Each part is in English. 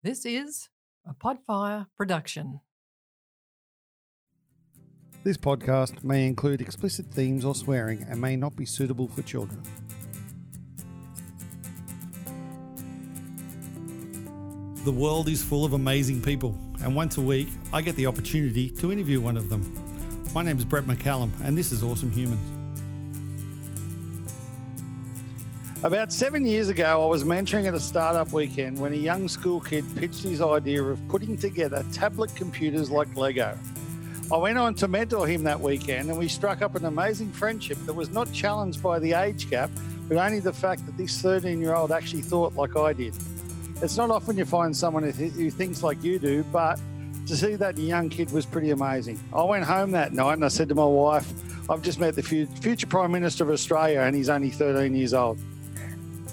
This is a Podfire production. This podcast may include explicit themes or swearing and may not be suitable for children. The world is full of amazing people, and once a week I get the opportunity to interview one of them. My name is Brett McCallum, and this is Awesome Humans. About seven years ago, I was mentoring at a startup weekend when a young school kid pitched his idea of putting together tablet computers like Lego. I went on to mentor him that weekend, and we struck up an amazing friendship that was not challenged by the age gap, but only the fact that this 13 year old actually thought like I did. It's not often you find someone who, thinks like you do, but to see that young kid was pretty amazing. I went home that night and I said to my wife, I've just met the future Prime Minister of Australia, and he's only 13 years old.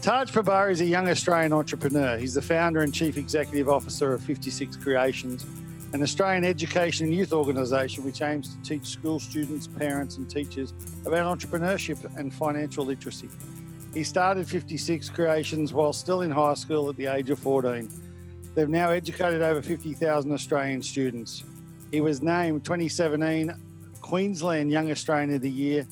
Taj Pabari is a young Australian entrepreneur. He's the founder and chief executive officer of 56 Creations, an Australian education and youth organisation which aims to teach school students, parents, and teachers about entrepreneurship and financial literacy. He started 56 Creations while still in high school at the age of 14. They've now educated over 50,000 Australian students. He was named 2017 Queensland Young Australian of the Year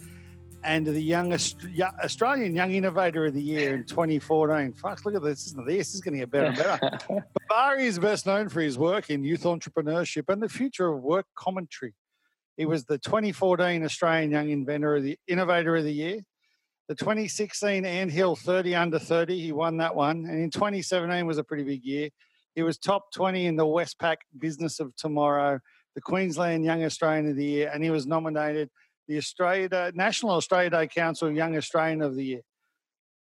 and the young Australian Young Innovator of the Year in 2014. Fuck, look at this. This is going to get better and better. Barry is best known for his work in youth entrepreneurship and the future of work commentary. He was the 2014 Australian Young Inventor of the Innovator of the Year. The 2016 Anthill 30 under 30, he won that one. And in 2017 was a pretty big year. He was top 20 in the Westpac Business of Tomorrow, the Queensland Young Australian of the Year, and he was nominated – the Australia Day, National Australia Day Council Young Australian of the Year.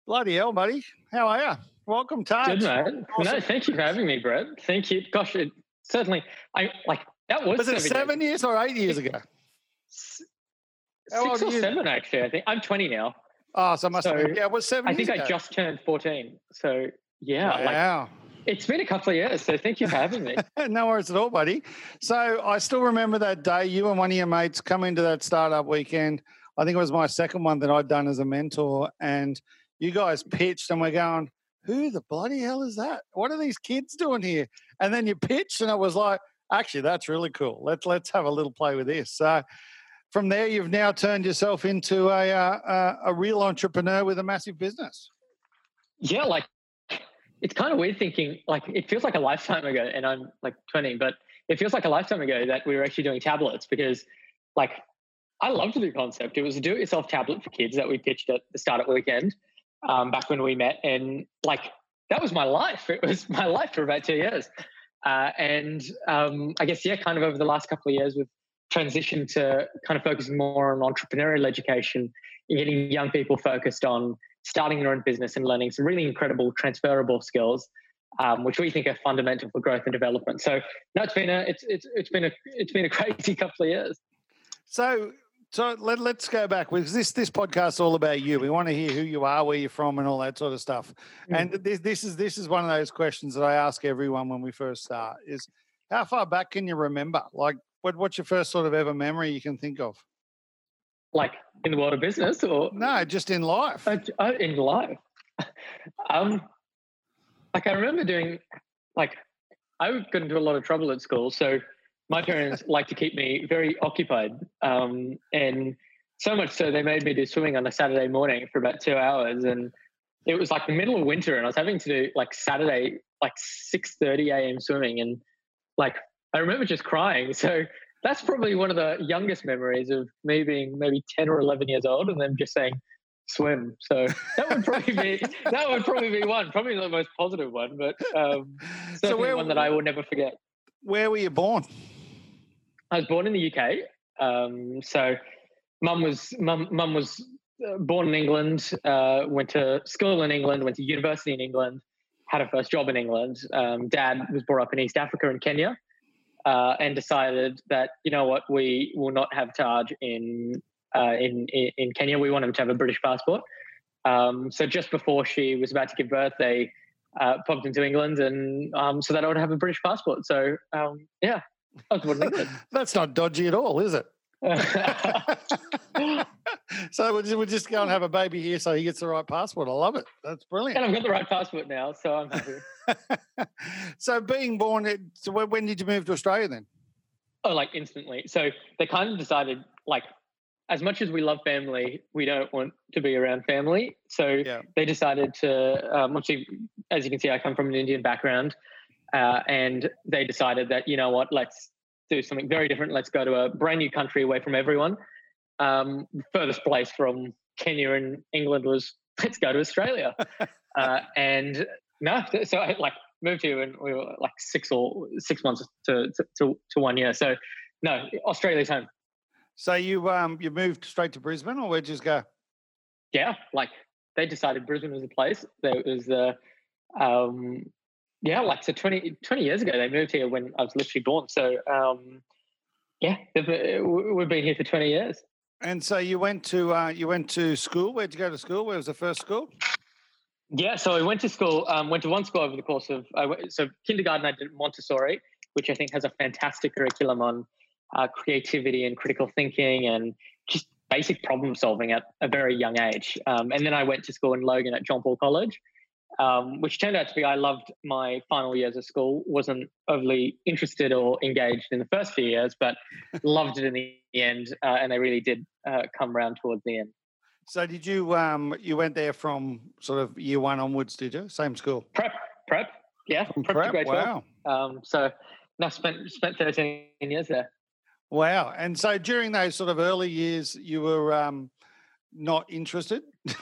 Bloody hell, buddy. How are you? Welcome, Taj. Good, man. Awesome. No, thank you for having me, Brett. Thank you. Gosh, it, certainly, I like that was. Was it seven years. years or eight years ago? Six or seven, actually. I think I'm 20 now. Oh, so I must so have, yeah, it was seven. I think ago. I just turned 14. So yeah, wow. Like, it's been a couple of years, so thank you for having me. no worries at all, buddy. So I still remember that day you and one of your mates come into that startup weekend. I think it was my second one that I'd done as a mentor, and you guys pitched, and we're going, "Who the bloody hell is that? What are these kids doing here?" And then you pitched, and it was like, "Actually, that's really cool. Let's let's have a little play with this." So from there, you've now turned yourself into a uh, a, a real entrepreneur with a massive business. Yeah, like it's kind of weird thinking like it feels like a lifetime ago and i'm like 20 but it feels like a lifetime ago that we were actually doing tablets because like i loved the concept. It was a do-it-yourself tablet for kids that we pitched at the start weekend um, back when we met and like that was my life. It was my life for about two years. Uh, and um, i guess yeah kind of over the last couple of years we've transitioned to kind of focusing more on entrepreneurial education and getting young people focused on starting your own business and learning some really incredible transferable skills, um, which we think are fundamental for growth and development. So no, it's been a it's it's it's been a it's been a crazy couple of years. So so let, let's go back because this this podcast is all about you. We want to hear who you are, where you're from, and all that sort of stuff. Mm. And this this is this is one of those questions that I ask everyone when we first start: is how far back can you remember? Like, what what's your first sort of ever memory you can think of? Like in the world of business or no just in life. Uh, uh, in life. Um like i remember doing like i got into a lot of trouble at school so my parents like to keep me very occupied um and so much so they made me do swimming on a saturday morning for about two hours and it was like the middle of winter and i was having to do like saturday like 6 30 a.m swimming and like i remember just crying so that's probably one of the youngest memories of me being maybe 10 or 11 years old and then just saying swim. So that would probably be that would probably be one probably the most positive one but um so where, one that i will never forget. Where were you born? I was born in the uk um so mum was mum mum was uh, born in england uh, went to school in england went to university in england had a first job in england. Um, dad was brought up in east africa in kenya uh, and decided that you know what we will not have Taj in uh, in in Kenya. We want him to have a British passport. Um, so just before she was about to give birth, they uh, popped into England, and um, so that I would have a British passport. So um, yeah, I was born in England. That's not dodgy at all, is it? so we'll just, we'll just go and have a baby here so he gets the right passport. I love it. That's brilliant. And I've got the right passport now, so I'm happy. so being born, at, so when, when did you move to Australia then? Oh, like instantly. So they kind of decided, like, as much as we love family, we don't want to be around family. So Yeah. they decided to, um, obviously, as you can see, I come from an Indian background, uh, and they decided that you know what, let's do something very different. Let's go to a brand new country away from everyone. Um, furthest place from Kenya and England was let's go to Australia, uh, and no, so I like moved here and we were like six or six months to to, to, to one year. So no, Australia's home. So you um you moved straight to Brisbane, or where'd you just go? yeah, like they decided Brisbane was a place. There was the, um, yeah, like so 20, 20 years ago they moved here when I was literally born. So um, yeah, uh, we- we've been here for twenty years. And so you went to uh, you went to school. Where'd you go to school? Where was the first school? Yeah, so I went to school. Um, went to one school over the course of so kindergarten. I did Montessori, which I think has a fantastic curriculum on uh, creativity and critical thinking and just basic problem solving at a very young age. Um, and then I went to school in Logan at John Paul College, um, which turned out to be I loved my final years of school. wasn't overly interested or engaged in the first few years, but loved it in the end. Uh, and they really did uh, come around towards the end. So did you um you went there from sort of year one onwards? Did you same school? Prep, prep, yeah, From prep, to grade 12. Wow, Um, so no, spent spent 13 years there. wow. And so during those sort of early years, you were um not interested,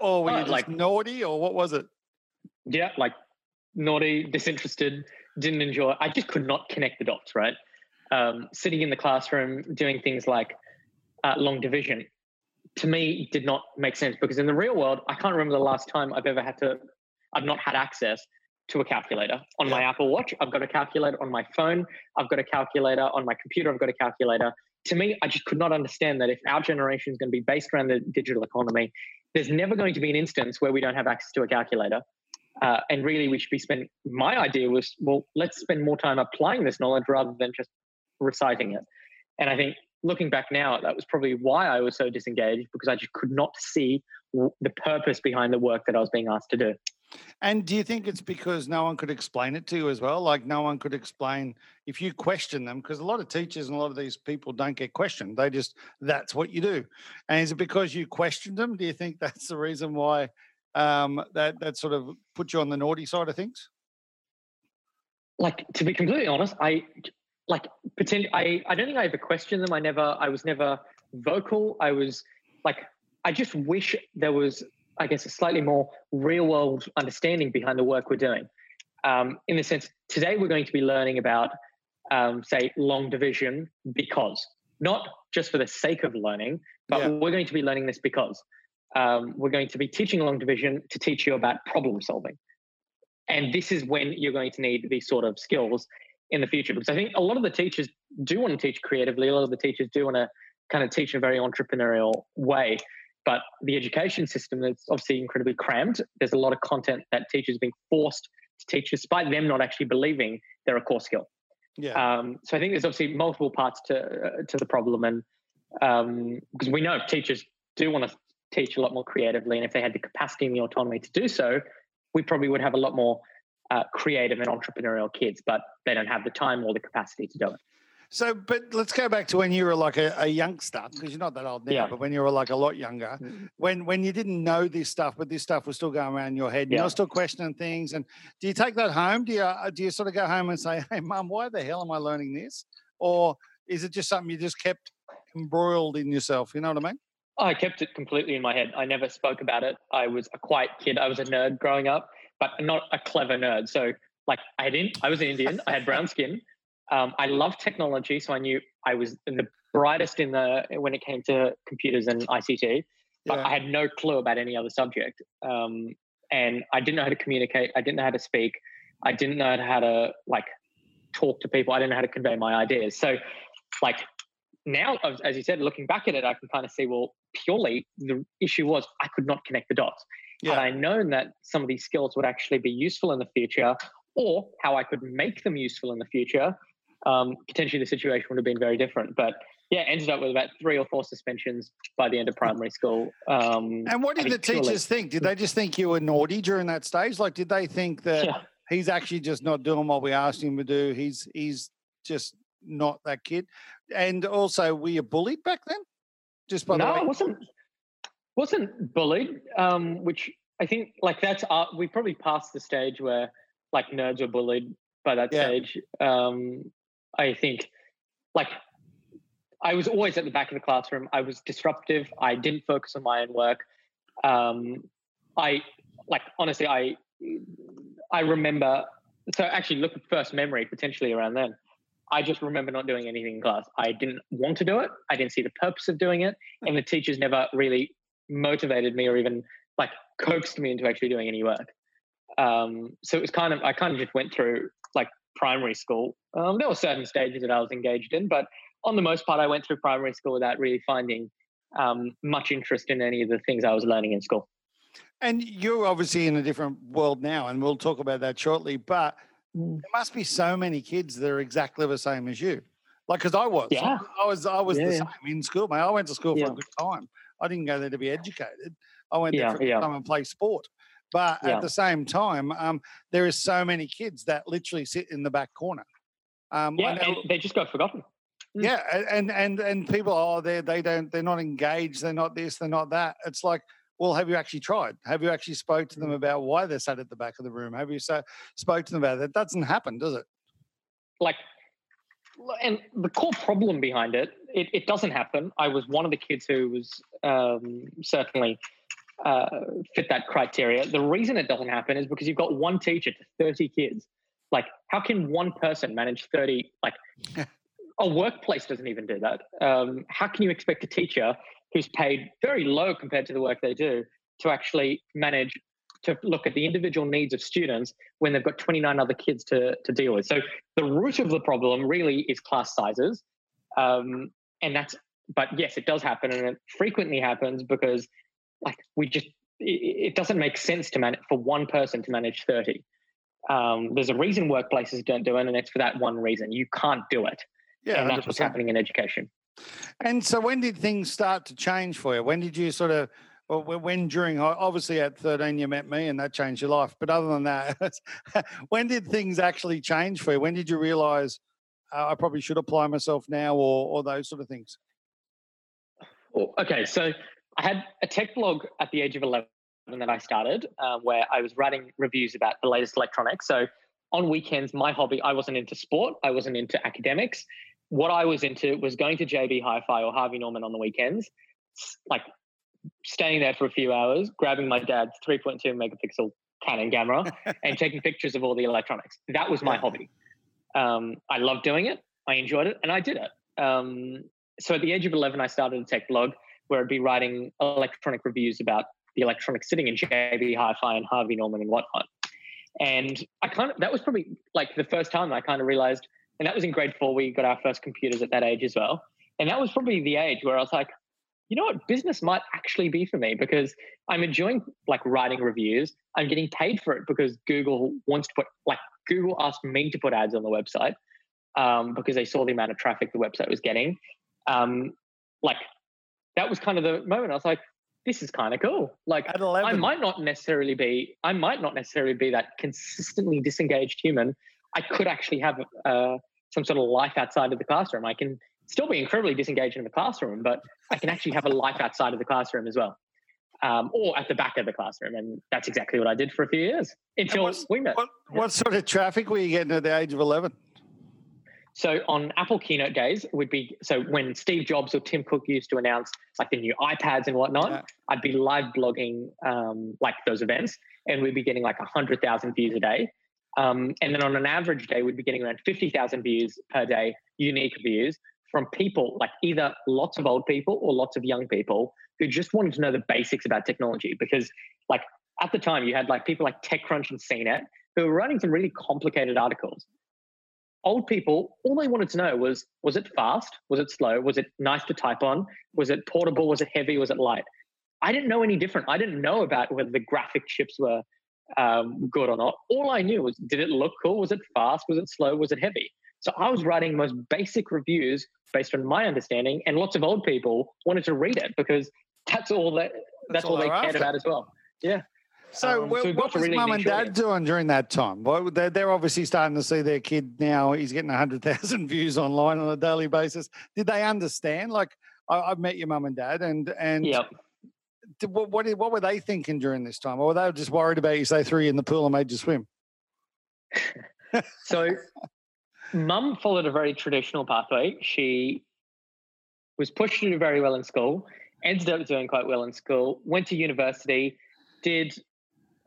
or were Oh, you just like- naughty, or what was it? Yeah, like naughty, disinterested, didn't enjoy. I just could not connect the dots. Right, um, sitting in the classroom doing things like uh, long division, to me did not make sense because in the real world, I can't remember the last time I've ever had to. I've not had access to a calculator on my Apple Watch. I've got a calculator on my phone. I've got a calculator on my computer. I've got a calculator. To me, I just could not understand that if our generation is going to be based around the digital economy, there's never going to be an instance where we don't have access to a calculator. Uh, and really, we should be spending. My idea was, well, let's spend more time applying this knowledge rather than just reciting it. And I think looking back now, that was probably why I was so disengaged because I just could not see the purpose behind the work that I was being asked to do. And do you think it's because no one could explain it to you as well? Like no one could explain if you question them, because a lot of teachers and a lot of these people don't get questioned. They just that's what you do. And is it because you questioned them? Do you think that's the reason why um, that that sort of put you on the naughty side of things? like to be completely honest, I like pretend I I don't think I ever questioned them. I never I was never vocal. I was like I just wish there was I guess a slightly more real world understanding behind the work we're doing. Um, in the sense, today we're going to be learning about um, say long division because not just for the sake of learning, but Yeah. we're going to be learning this because um, we're going to be teaching long division to teach you about problem solving. And this is when you're going to need these sort of skills in the future. Because I think a lot of the teachers do want to teach creatively. A lot of the teachers do want to kind of teach in a very entrepreneurial way. But the education system is obviously incredibly crammed. There's a lot of content that teachers are being forced to teach, despite them not actually believing they're a core skill. Yeah. Um, so I think there's obviously multiple parts to uh, to the problem, and because we know teachers do want to teach a lot more creatively, and if they had the capacity and the autonomy to do so, we probably would have a lot more uh, creative and entrepreneurial kids. But they don't have the time or the capacity to do it. So, but let's go back to when you were like a, a youngster, because you're not that old now, Yeah. but when you were like a lot younger, when when you didn't know this stuff, but this stuff was still going around your head, and Yeah. you're still questioning things. And do you take that home? Do you uh, do you sort of go home and say, "Hey, mum, why the hell am I learning this?" Or is it just something you just kept embroiled in yourself? You know what I mean? I kept it completely in my head. I never spoke about it. I was a quiet kid. I was a nerd growing up, but not a clever nerd. So, like, I didn't. I was an Indian. I had brown skin. Um, I loved technology, so I knew I was the brightest in the when it came to computers and ICT. But Yeah. I had no clue about any other subject, um, and I didn't know how to communicate. I didn't know how to speak. I didn't know how to like talk to people. I didn't know how to convey my ideas. So, like now, as as you said, looking back at it, I can kind of see well, purely the issue was I could not connect the dots. Had I known that some of these skills would actually be useful in the future, or how I could make them useful in the future, um, potentially the situation would have been very different. But yeah, ended up with about three or four suspensions by the end of primary school. Um, And what I did the purely- teachers think? Did they just think you were naughty during that stage? Like, did they think that, yeah. he's actually just not doing what we asked him to do. He's he's just not that kid. And also, were you bullied back then? Just by no, the way, I wasn't wasn't bullied. Um, which I think like that's uh, we probably passed the stage where like nerds were bullied by that Yeah. stage. Um, I think like I was always at the back of the classroom. I was disruptive. I didn't focus on my own work. Um, I like honestly, I I remember. So actually, look at first memory potentially around then. I just remember not doing anything in class. I didn't want to do it. I didn't see the purpose of doing it, and the teachers never really motivated me or even like coaxed me into actually doing any work. Um, so it was kind of I kind of just went through like primary school. Um, there were certain stages that I was engaged in, but on the most part, I went through primary school without really finding um, much interest in any of the things I was learning in school. and you're obviously in a different world now, and we'll talk about that shortly. But Mm. there must be so many kids that are exactly the same as you. Like, because I was, Yeah. I was, I was Yeah, the yeah. same in school, mate. I went to school for a good time. I didn't go there to be educated. I went there for a good yeah. time and play sport. But at the same time, um, there is so many kids that literally sit in the back corner. Um, Yeah, know- they just got forgotten. Mm. yeah, and and and people, oh, they they don't, they're not engaged. They're not this. They're not that. It's like, well, have you actually tried? Have you actually spoke to Mm. them about why they're sat at the back of the room? Have you so, spoke to them about that? That doesn't happen, does it? like and the core problem behind it, it it doesn't happen i was one of the kids who was um, certainly uh, fit that criteria the reason it doesn't happen is because you've got one teacher to 30 kids like how can one person manage 30 like a workplace doesn't even do that um, how can you expect a teacher who's paid very low compared to the work they do to actually manage to look at the individual needs of students when they've got 29 other kids to, to deal with. So the root of the problem really is class sizes. Um, and that's, but yes, it does happen and it frequently happens because like we just, it, it doesn't make sense to manage for one person to manage 30. Um, there's a reason workplaces don't do it and it's for that one reason. You can't do it. Yeah, and that's what's 100%. happening in education. And so, when did things start to change for you? When did you sort of, well, when during, obviously at 13, you met me and that changed your life. But other than that, when did things actually change for you? When did you realize uh, I probably should apply myself now or, or those sort of things? Well, okay, so I had a tech blog at the age of 11 that I started uh, where I was writing reviews about the latest electronics. So on weekends, my hobby, I wasn't into sport, I wasn't into academics. What I was into was going to JB Hi Fi or Harvey Norman on the weekends, like staying there for a few hours, grabbing my dad's 3.2 megapixel Canon camera and taking pictures of all the electronics. That was my Yeah. hobby. Um, I loved doing it, I enjoyed it, and I did it. Um, so at the age of 11, I started a tech blog where I'd be writing electronic reviews about the electronics sitting in JB Hi-Fi and Harvey Norman and whatnot. And I kind of that was probably like the first time I kind of realized, and that was in grade four. We got our first computers at that age as well, and that was probably the age where I was like, you know what, business might actually be for me because I'm enjoying like writing reviews. I'm getting paid for it because Google wants to put like Google asked me to put ads on the website um, because they saw the amount of traffic the website was getting. Um, like that was kind of the moment I was like, this is kind of cool. Like I might not necessarily be, I might not necessarily be that consistently disengaged human. I could actually have uh, some sort of life outside of the classroom. I can still be incredibly disengaged in the classroom, but I can actually have a life outside of the classroom as well, um, or at the back of the classroom. And that's exactly what I did for a few years until we met. what, what sort of traffic were you getting at the age of 11? So on Apple keynote days would be so when Steve Jobs or Tim Cook used to announce like the new iPads and whatnot, Yeah. I'd be live blogging um, like those events, and we'd be getting like hundred thousand views a day. Um, and then on an average day, we'd be getting around fifty thousand views per day, unique views from people like either lots of old people or lots of young people who just wanted to know the basics about technology. Because like at the time, you had like people like TechCrunch and CNET who were writing some really complicated articles old people, all they wanted to know was was it fast? Was it slow? Was it nice to type on? Was it portable? Was it heavy? Was it light? I didn't know any different. I didn't know about whether the graphic chips were um, good or not. All I knew was did it look cool? Was it fast? Was it slow? Was it heavy? So I was writing most basic reviews based on my understanding, and lots of old people wanted to read it because that's all that that's, all, all they cared after. about as well. So, Um, well, so what got was really mum and dad audience. doing during that time? Well, they're, they're obviously starting to see their kid now. He's getting 100,000 views online on a daily basis. Did they understand? Like, I, I've met your mum and dad, and and Yep. What, what, what were they thinking during this time? Or were they just worried about you, say, threw you in the pool and made you swim? So, mum followed a very traditional pathway. She was pushed to do very well in school, ended up doing quite well in school, went to university, did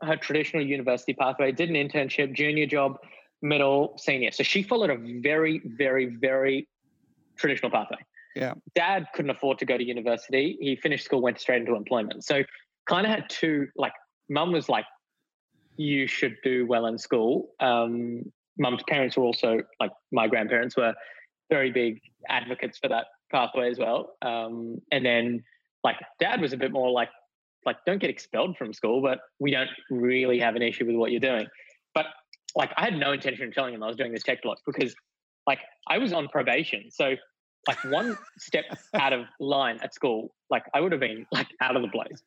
her traditional university pathway, did an internship, junior job, middle, senior. So she followed a very, very, very traditional pathway. Yeah. Dad couldn't afford to go to university. He finished school, went straight into employment. So kind of had two, like, mum was like, you should do well in school. Um, mum's parents were also like my grandparents were very big advocates for that pathway as well. Um, and then like dad was a bit more like like don't get expelled from school, but we don't really have an issue with what you're doing. But like I had no intention of telling him I was doing this tech blog because like I was on probation. So like one step out of line at school, like I would have been like out of the place.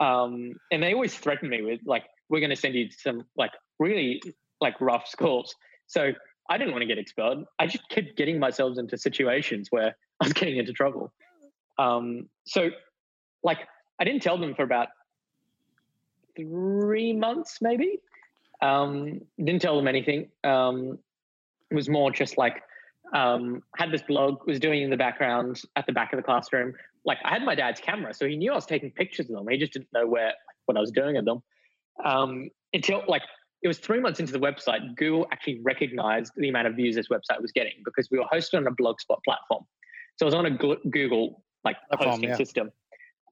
Um, and they always threatened me with like, we're going to send you to some like really like rough schools. So I didn't want to get expelled. I just kept getting myself into situations where I was getting into trouble. Um, so like I didn't tell them for about three months, maybe. Um, didn't tell them anything. Um, it was more just like um, had this blog, was doing in the background at the back of the classroom. Like I had my dad's camera, so he knew I was taking pictures of them. He just didn't know where what I was doing with them. Um, until like it was three months into the website, Google actually recognized the amount of views this website was getting because we were hosted on a blogspot platform. So it was on a Gl- Google like Platform, hosting yeah. system.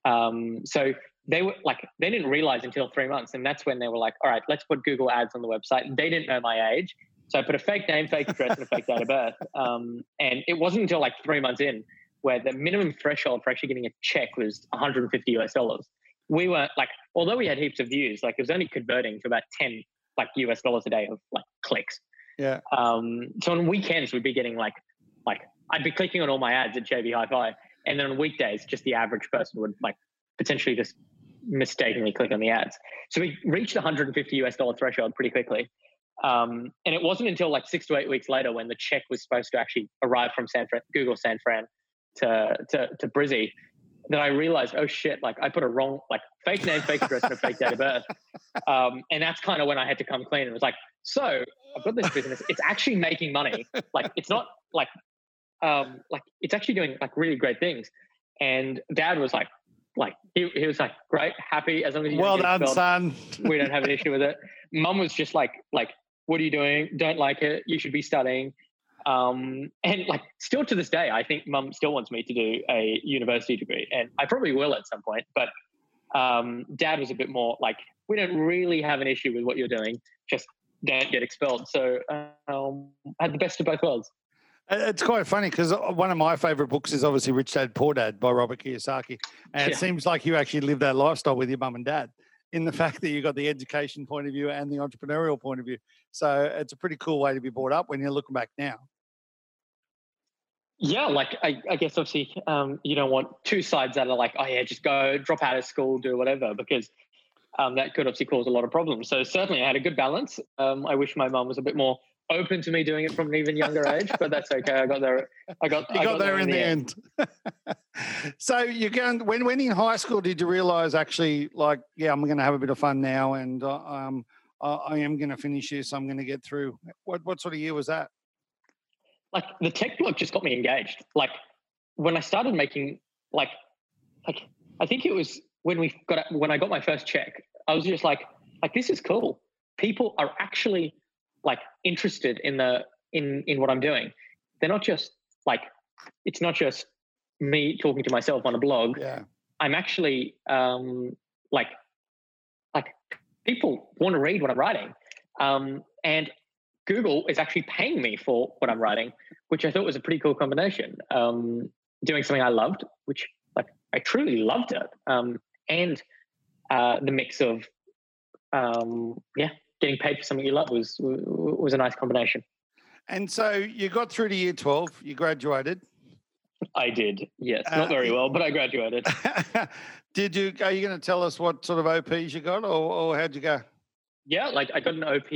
Um, so they were like they didn't realize until three months, and that's when they were like, "All right, let's put Google ads on the website." They didn't know my age, so I put a fake name, fake address, and a fake date of birth. Um, and it wasn't until like three months in where the minimum threshold for actually getting a check was 150 US dollars. We were like, although we had heaps of views, like it was only converting to about 10 like US dollars a day of like clicks. Yeah. Um, so on weekends we'd be getting like like I'd be clicking on all my ads at JB Hi-Fi, and then on weekdays, just the average person would like potentially just mistakenly click on the ads. So we reached the 150 US dollar threshold pretty quickly. Um, and it wasn't until like six to eight weeks later when the check was supposed to actually arrive from San Fran, Google San Fran to to to Brizzy that I realized, oh shit, like I put a wrong like fake name, fake address, and a fake date of birth. Um, and that's kind of when I had to come clean and was like, so I've got this business. It's actually making money. Like it's not like um like it's actually doing like really great things. And dad was like, like he, he was like, great, happy as long as you Well done, expelled, son. we don't have an issue with it. Mum was just like, like, what are you doing? Don't like it. You should be studying. Um, and like, still to this day, I think mum still wants me to do a university degree, and I probably will at some point. But um, dad was a bit more like, we don't really have an issue with what you're doing. Just don't get expelled. So um, I had the best of both worlds. Uh, It's quite funny because one of my favorite books is obviously Rich Dad Poor Dad by Robert Kiyosaki. And it seems like you actually live that lifestyle with your mum and dad in the fact that you've got the education point of view and the entrepreneurial point of view. So it's a pretty cool way to be brought up when you're looking back now. Yeah, like I, I guess obviously um, you don't want two sides that are like, oh yeah, just go drop out of school, do whatever, because um, that could obviously cause a lot of problems. So certainly I had a good balance. Um, I wish my mum was a bit more open to me doing it from an even younger age, but that's okay. I got there. I got. You I got, there in the end. so you're going when when in high school did you realize actually like yeah I'm going to have a bit of fun now and uh, um I, I am going to finish this I'm going to get through. What what sort of year was that? like the tech blog just got me engaged. Like when I started making like like I think it was when we got when I got my first check, I was just like like this is cool. People are actually like interested in the in in what I'm doing. They're not just like it's not just me talking to myself on a blog. Yeah. I'm actually um like like people want to read what I'm writing. Um and Google is actually paying me for what I'm writing, which I thought was a pretty cool combination. Um, doing something I loved, which like I truly loved it, um, and uh, the mix of um, yeah, getting paid for something you love was was a nice combination. And so you got through to year 12, you graduated. I did. Yes, Uh, not very well, but I graduated. Did you? Are you going to tell us what sort of OPs you got, or, or how'd you go? Yeah, like I got an OP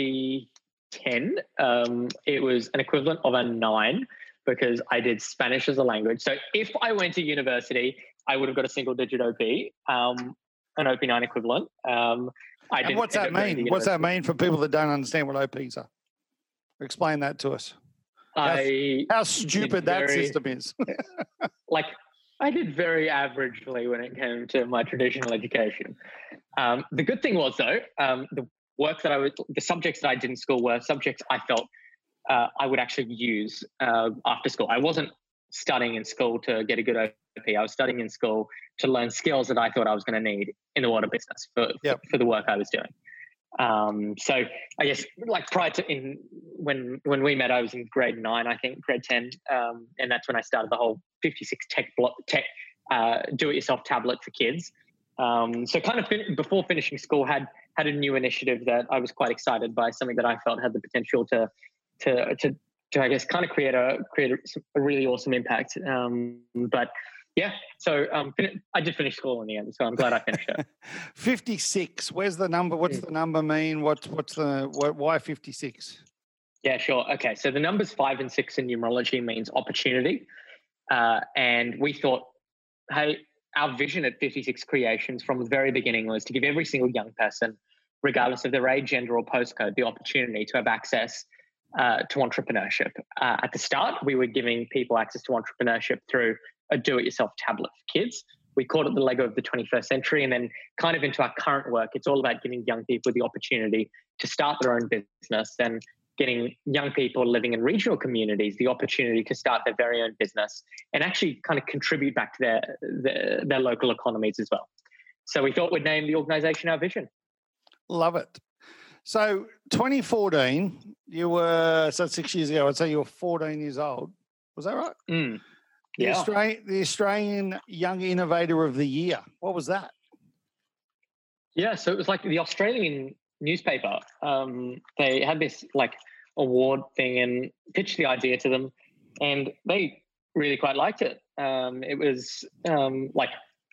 10. Um, it was an equivalent of a nine because I did Spanish as a language. So if I went to university, I would have got a single digit OP, um, an OP 9 equivalent. Um, I And what's that up going to mean? What's that mean for people that don't understand what OPs are? Explain that to us. I How stupid that very- system is. like I did very averagely when it came to my traditional education. Um, the good thing was though, um, the work that I was, the subjects that I did in school were subjects I felt uh, I would actually use uh, after school. I wasn't studying in school to get a good OP. I was studying in school to learn skills that I thought I was going to need in the water business for, Yep. for, for the work I was doing. Um, so I guess like prior to in when when we met, I was in grade nine, I think grade ten, um, and that's when I started the whole fifty six tech block tech uh, do it yourself tablet for kids. Um, so kind of fin- before finishing school, had had a new initiative that I was quite excited by, something that I felt had the potential to to to, to I guess kind of create a create a, really awesome impact. Um, but yeah, so um, I did finish school in the end, so I'm glad I finished it. 56. Where's the number? What's Mm. the number mean? What's what's the what, why 56? Yeah, sure. Okay, so the numbers five and six in numerology means opportunity, uh, and we thought, hey, our vision at 56 Creations from the very beginning was to give every single young person, regardless of their age, gender, or postcode, the opportunity to have access uh, to entrepreneurship. Uh, at the start, we were giving people access to entrepreneurship through a do-it-yourself tablet for kids. We called it the Lego of the 21st century, and then kind of into our current work, it's all about giving young people the opportunity to start their own business and getting young people living in regional communities the opportunity to start their very own business and actually kind of contribute back to their their, their local economies as well. So we thought we'd name the organisation our vision. Love it. So 2014, you were so six years ago. I'd say you were 14 years old. Was that right? Mm. The, Australian, the Australian Young Innovator of the Year. What was that? Yeah, so it was like the Australian newspaper. Um, they had this like award thing and pitched the idea to them, and they really quite liked it. Um, it was um, like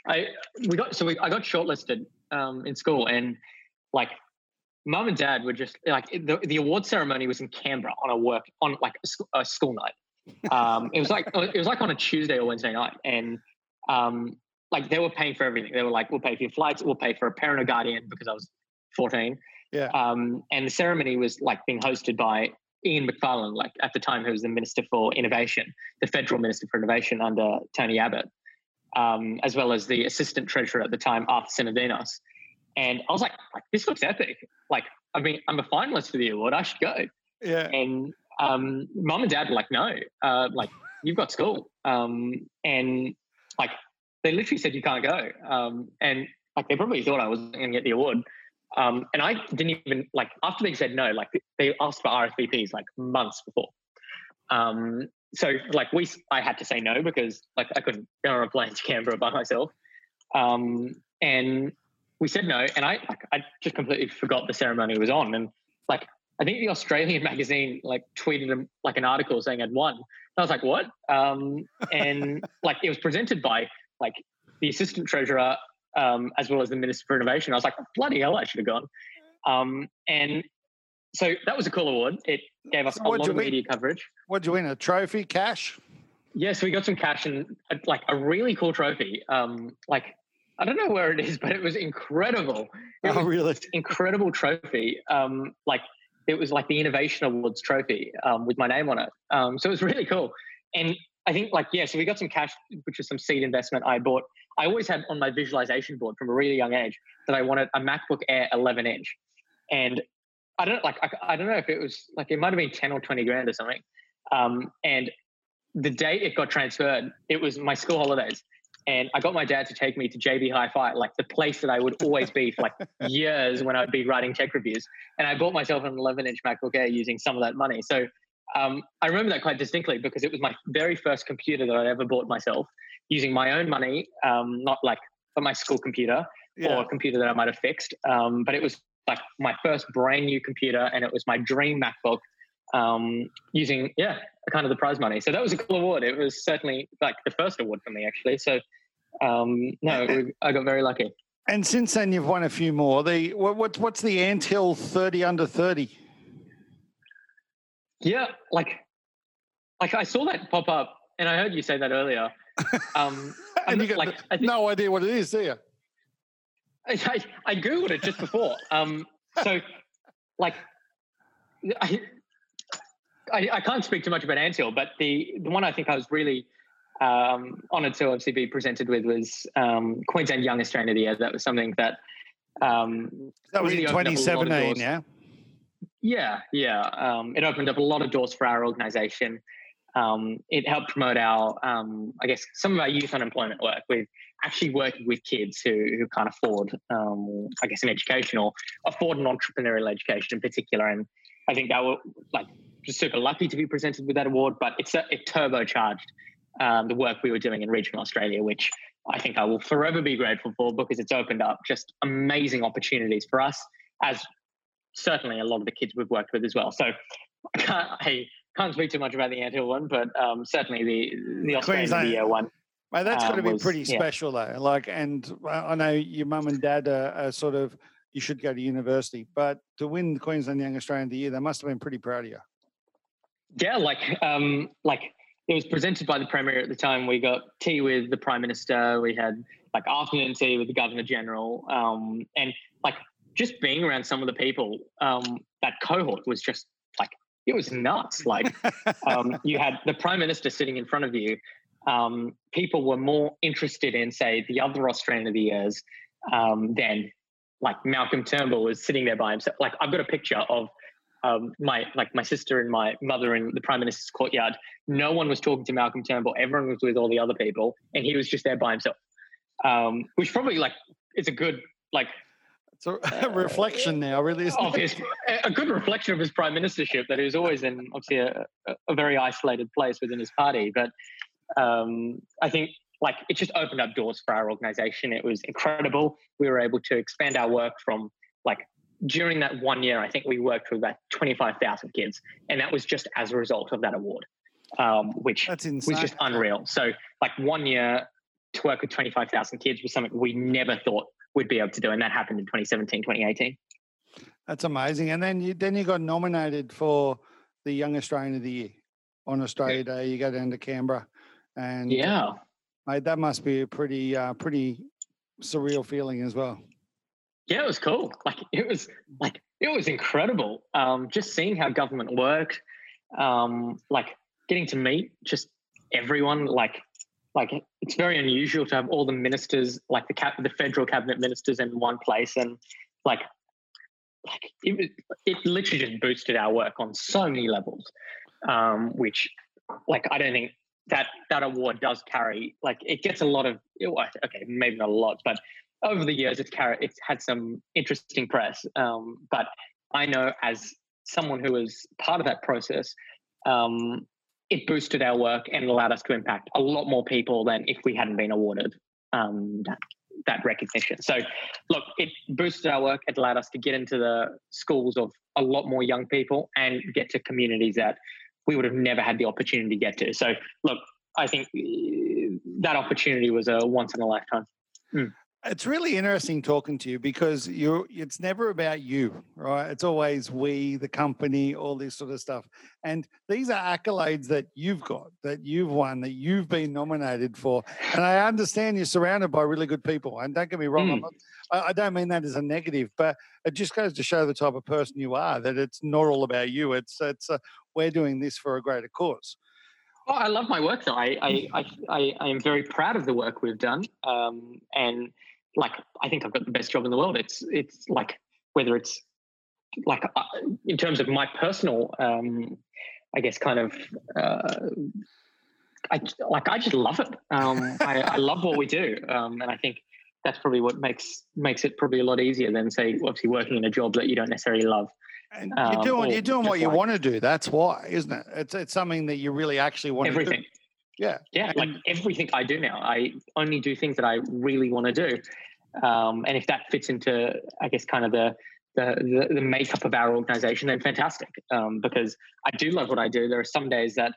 I we got so we, I got shortlisted um, in school, and like mum and dad were just like the, the award ceremony was in Canberra on a work on like a, a school night. Um, it was like it was like on a Tuesday or Wednesday night, and um, like they were paying for everything. They were like, "We'll pay for your flights. We'll pay for a parent or guardian because I was 14." Yeah. Um, and the ceremony was like being hosted by Ian Macfarlane, like at the time, who was the Minister for Innovation, the Federal Minister for Innovation under Tony Abbott, um, as well as the Assistant Treasurer at the time, Arthur Sinodinos. And I was like, like, this looks epic. Like, I mean, I'm a finalist for the award. I should go. Yeah. And um, mom and dad were like, no, uh, like you've got school. Um, and like they literally said you can't go. Um, and like they probably thought I wasn't going to get the award. Um, and I didn't even like after they said no, like they asked for RSVPs like months before. Um, so like we, I had to say no because like I couldn't go on a plane to Canberra by myself. Um, and we said no, and I like, I just completely forgot the ceremony was on, and like I think the Australian magazine like tweeted them like an article saying I'd won. And I was like, what? Um, and like it was presented by like the assistant treasurer um, as well as the minister for innovation. I was like, bloody hell, I should have gone. Um, and so that was a cool award. It gave us So a lot of media coverage. What'd you win? A trophy? Cash? Yeah, so we got some cash and uh, like a really cool trophy. Um, like I don't know where it is, but it was incredible. It Oh, was really? incredible trophy. Um, like it was like the Innovation Awards trophy um, with my name on it. Um, so it was really cool. And I think like yeah, so we got some cash, which was some seed investment I bought. I always had on my visualization board from a really young age that I wanted a MacBook Air 11 inch, and I don't like I, I don't know if it was like it might have been 10 or 20 grand or something. Um, and the day it got transferred, it was my school holidays. And I got my dad to take me to JB Hi-Fi, like the place that I would always be for like years when I'd be writing tech reviews. And I bought myself an 11-inch MacBook Air using some of that money. So um, I remember that quite distinctly because it was my very first computer that I'd ever bought myself using my own money, um, not like for my school computer or a computer that I might have fixed. Um, but it was like my first brand new computer, and it was my dream MacBook um, using yeah kind of the prize money. So that was a cool award. It was certainly like the first award for me actually. So um, no, I got very lucky. And since then, you've won a few more. The what, what's the Anthill thirty under thirty? Yeah, like like I saw that pop up, and I heard you say that earlier. Um, and you got like, think, no idea what it is, do you? I, I, I googled it just before. Um, so, like, I, I, I can't speak too much about Anthill, but the the one I think I was really um, honoured to obviously be presented with was um, Queensland Young Australian of the Year. That was something that um, that was really in 2017, yeah. Yeah, yeah. Um, it opened up a lot of doors for our organisation. Um, it helped promote our, um, I guess, some of our youth unemployment work with actually working with kids who, who can't afford, um, I guess, an education or afford an entrepreneurial education in particular. And I think that were like just super lucky to be presented with that award, but it's a, it turbocharged um, the work we were doing in regional Australia, which I think I will forever be grateful for because it's opened up just amazing opportunities for us, as certainly a lot of the kids we've worked with as well. So I can't, I can't speak too much about the Anthill one, but um, certainly the the Australian Year one. Well, that's um, got to be was, pretty yeah. special though. Like, and I know your mum and dad are, are, sort of you should go to university, but to win the Queensland Young Australian of the Year, they must have been pretty proud of you. Yeah, like um, like it was presented by the premier at the time. We got tea with the prime minister. We had like afternoon tea with the governor general, um, and like just being around some of the people. Um, that cohort was just like it was nuts. Like um, you had the prime minister sitting in front of you. Um, people were more interested in, say, the other Australian of the years um, than like Malcolm Turnbull was sitting there by himself. Like I've got a picture of um, my like my sister and my mother in the prime minister's courtyard. No one was talking to Malcolm Turnbull. Everyone was with all the other people, and he was just there by himself. Um, which probably like it's a good like it's a uh, reflection now, really, of his, a good reflection of his prime ministership that he was always in obviously a, a very isolated place within his party. But um, I think like it just opened up doors for our organization. It was incredible. We were able to expand our work from like during that one year, I think we worked with about 25,000 kids. And that was just as a result of that award, um, which was just unreal. So, like one year to work with 25,000 kids was something we never thought we'd be able to do. And that happened in 2017, 2018. That's amazing. And then you, then you got nominated for the Young Australian of the Year on Australia Day. You go down to Canberra. And yeah, mate, that must be a pretty, uh, pretty surreal feeling as well yeah, it was cool. Like it was like it was incredible. Um, just seeing how government worked, um, like getting to meet just everyone. Like like it's very unusual to have all the ministers, like the cap, the federal cabinet ministers, in one place, and like like it it literally just boosted our work on so many levels. Um, which like I don't think that that award does carry like it gets a lot of okay maybe not a lot but over the years, it's carried, it's had some interesting press. Um, but I know as someone who was part of that process, um, it boosted our work and allowed us to impact a lot more people than if we hadn't been awarded um, that, that recognition. So, look, it boosted our work. It allowed us to get into the schools of a lot more young people and get to communities that we would have never had the opportunity to get to. So, look, I think uh, that opportunity was a once in a lifetime. Mm. It's really interesting talking to you because you it's never about you, right? It's always we, the company, all this sort of stuff. And these are accolades that you've got, that you've won, that you've been nominated for. And I understand you're surrounded by really good people. And don't get me wrong, mm. not, I, I don't mean that as a negative, but it just goes to show the type of person you are. That it's not all about you. It's it's uh, we're doing this for a greater cause. Oh, I love my work though. I I, I, I, I am very proud of the work we've done. Um, and like I think I've got the best job in the world. It's it's like whether it's like uh, in terms of my personal, um, I guess, kind of. Uh, I like. I just love it. Um, I, I, love what we do, um, and I think that's probably what makes makes it probably a lot easier than say obviously working in a job that you don't necessarily love. And you're um, doing you're doing what you like, want to do. That's why, isn't it? It's it's something that you really actually want everything. to do. Yeah. Yeah. Like everything I do now, I only do things that I really want to do. Um, and if that fits into, I guess, kind of the, the, the, the makeup of our organization, then fantastic. Um, because I do love what I do. There are some days that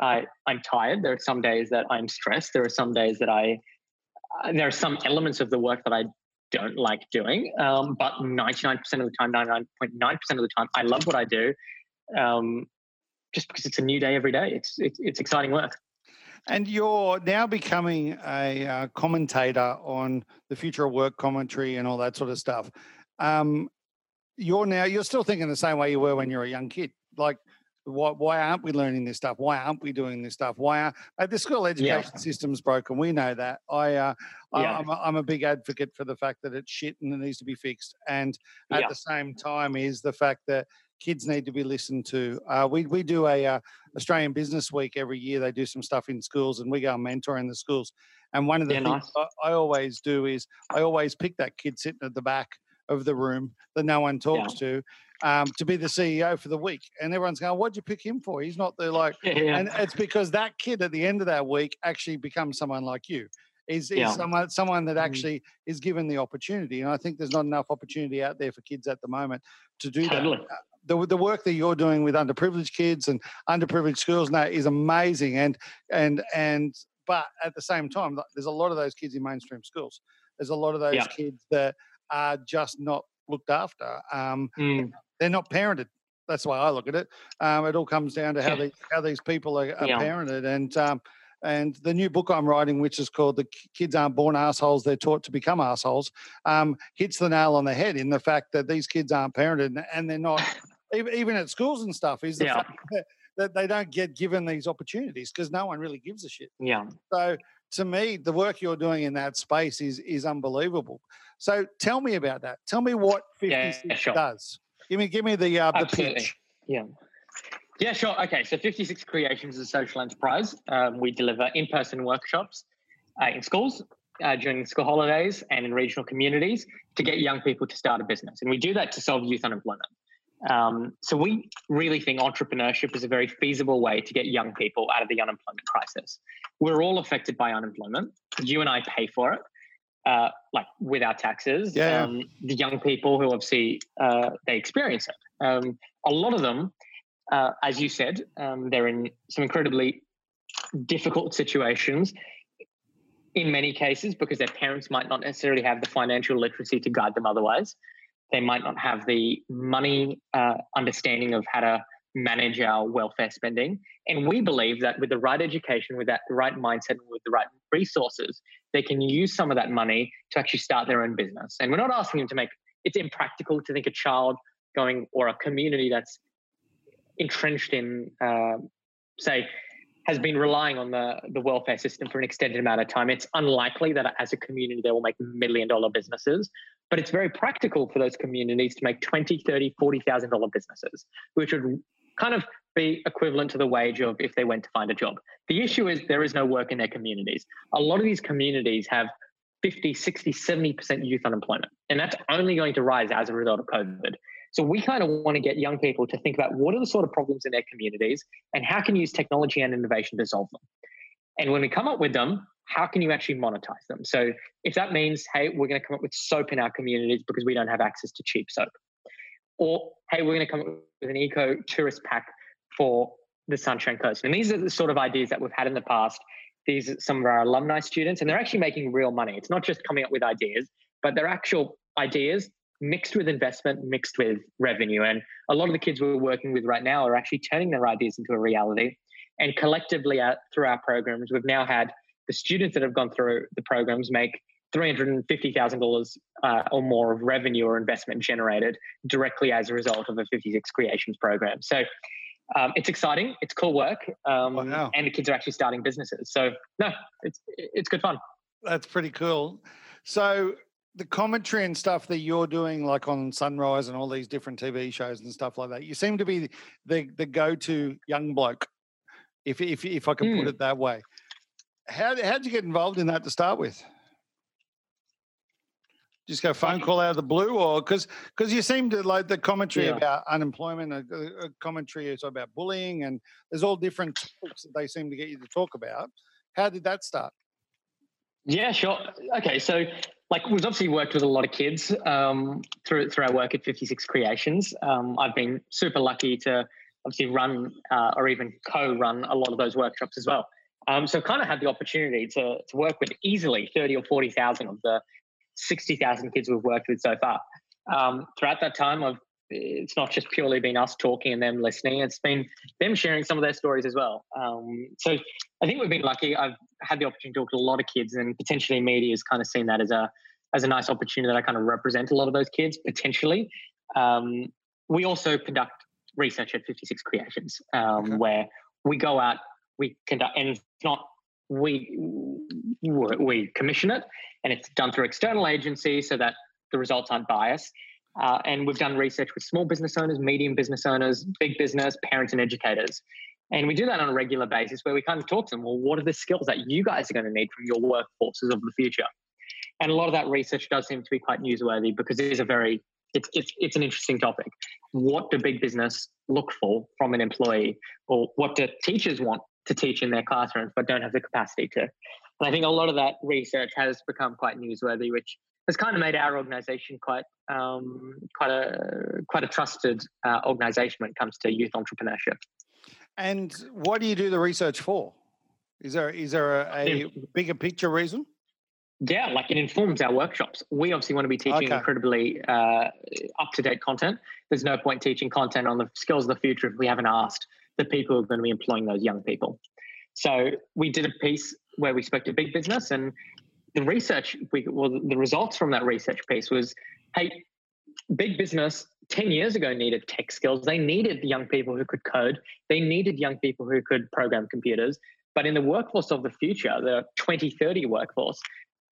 I I'm tired. There are some days that I'm stressed. There are some days that I uh, there are some elements of the work that I don't like doing. Um, but 99% of the time, 99.9% of the time, I love what I do. Um, just because it's a new day every day. It's it's, it's exciting work. And you're now becoming a uh, commentator on the future of work commentary and all that sort of stuff. Um, you're now you're still thinking the same way you were when you were a young kid. Like, why, why aren't we learning this stuff? Why aren't we doing this stuff? Why are uh, the school education yeah. system's broken? We know that. I, uh, yeah. I am a, I'm a big advocate for the fact that it's shit and it needs to be fixed. And at yeah. the same time, is the fact that kids need to be listened to. Uh, we we do a uh, Australian Business Week every year. They do some stuff in schools, and we go mentor in the schools. And one of the yeah, things nice. I, I, always do is I always pick that kid sitting at the back of the room that no one talks yeah. to. Um, to be the CEO for the week, and everyone's going, "What'd you pick him for?" He's not the like, yeah, and it's because that kid at the end of that week actually becomes someone like you is, is yeah. someone someone that mm. actually mm. is given the opportunity. And I think there's not enough opportunity out there for kids at the moment to do totally. that. Uh, the, the work that you're doing with underprivileged kids and underprivileged schools now is amazing. And and and but at the same time, there's a lot of those kids in mainstream schools. There's a lot of those yeah. kids that are just not looked after. Um, mm. They're not parented. That's the way I look at it. Um, it all comes down to how these how these people are, are yeah. parented. And um, and the new book I'm writing, which is called "The Kids Aren't Born Assholes; They're Taught to Become Assholes," um, hits the nail on the head in the fact that these kids aren't parented and they're not even at schools and stuff. Is the yeah. fact that, that they don't get given these opportunities because no one really gives a shit. Yeah. So to me, the work you're doing in that space is is unbelievable. So tell me about that. Tell me what 56 yeah, sure. does. Give me give me the uh, the pitch. Yeah. Yeah, sure. Okay, so 56 Creations is a social enterprise. Um, we deliver in person workshops uh, in schools uh, during school holidays and in regional communities to get young people to start a business. And we do that to solve youth unemployment. Um, so we really think entrepreneurship is a very feasible way to get young people out of the unemployment crisis. We're all affected by unemployment. You and I pay for it, uh, like with our taxes. Yeah. Um, the young people who obviously uh, they experience it. Um, a lot of them uh, as you said, um, they're in some incredibly difficult situations in many cases because their parents might not necessarily have the financial literacy to guide them otherwise. They might not have the money uh, understanding of how to manage our welfare spending. And we believe that with the right education, with that the right mindset, with the right resources, they can use some of that money to actually start their own business. And we're not asking them to make it's impractical to think a child going or a community that's entrenched in, uh, say, has been relying on the, the welfare system for an extended amount of time, it's unlikely that as a community they will make million dollar businesses. But it's very practical for those communities to make 20, 30, $40,000 businesses, which would kind of be equivalent to the wage of if they went to find a job. The issue is there is no work in their communities. A lot of these communities have 50, 60, 70% youth unemployment. And that's only going to rise as a result of COVID. So we kind of want to get young people to think about what are the sort of problems in their communities and how can you use technology and innovation to solve them. And when we come up with them, how can you actually monetize them? So if that means, hey, we're going to come up with soap in our communities because we don't have access to cheap soap, or hey, we're going to come up with an eco tourist pack for the Sunshine Coast. And these are the sort of ideas that we've had in the past. These are some of our alumni students, and they're actually making real money. It's not just coming up with ideas, but they're actual ideas mixed with investment, mixed with revenue. And a lot of the kids we're working with right now are actually turning their ideas into a reality. And collectively, uh, through our programs, we've now had the students that have gone through the programs make $350,000 uh, or more of revenue or investment generated directly as a result of a 56 Creations program. So um, it's exciting, it's cool work, um, wow. and the kids are actually starting businesses. So, no, it's, it's good fun. That's pretty cool. So, the commentary and stuff that you're doing, like on Sunrise and all these different TV shows and stuff like that, you seem to be the the go to young bloke, if if if I can mm. put hmm. it that way. How how did you get involved in that to start with? Just go phone call out of the blue, or because because you seem to like the commentary yeah. about unemployment, a, a commentary is about bullying, and there's all different topics that they seem to get you to talk about. How did that start? Yeah, sure. Okay, so like we've obviously worked with a lot of kids um, through through our work at 56 Creations. Um, I've been super lucky to obviously run uh, or even co-run a lot of those workshops as well. Um, so kind of had the opportunity to, to work with easily 30 or 40,000 of the 60,000 kids we've worked with so far. Um, throughout that time, I've it's not just purely been us talking and them listening. It's been them sharing some of their stories as well. Um, so I think we've been lucky. I've had the opportunity to talk to a lot of kids, and potentially media has kind of seen that as a as a nice opportunity that I kind of represent a lot of those kids potentially. Um, we also conduct research at 56 Creations, um, okay. where we go out, we conduct, and it's not we we commission it, and it's done through external agencies so that the results aren't biased. Uh, and we've done research with small business owners, medium business owners, big business, parents, and educators. And we do that on a regular basis where we kind of talk to them, well, what are the skills that you guys are going to need from your workforces of the future? And a lot of that research does seem to be quite newsworthy because it is a very, it's, it's, it's an interesting topic. What do big business look for from an employee? Or what do teachers want to teach in their classrooms but don't have the capacity to? And I think a lot of that research has become quite newsworthy, which has kind of made our organization quite um, quite a quite a trusted uh, organization when it comes to youth entrepreneurship. And what do you do the research for? Is there is there a, a bigger picture reason? Yeah, like it informs our workshops. We obviously want to be teaching okay. incredibly uh, up to date content. There's no point teaching content on the skills of the future if we haven't asked the people who are going to be employing those young people. So we did a piece where we spoke to big business and the research, we, well, the results from that research piece was, hey, big business 10 years ago needed tech skills. They needed young people who could code. They needed young people who could program computers. But in the workforce of the future, the 2030 workforce,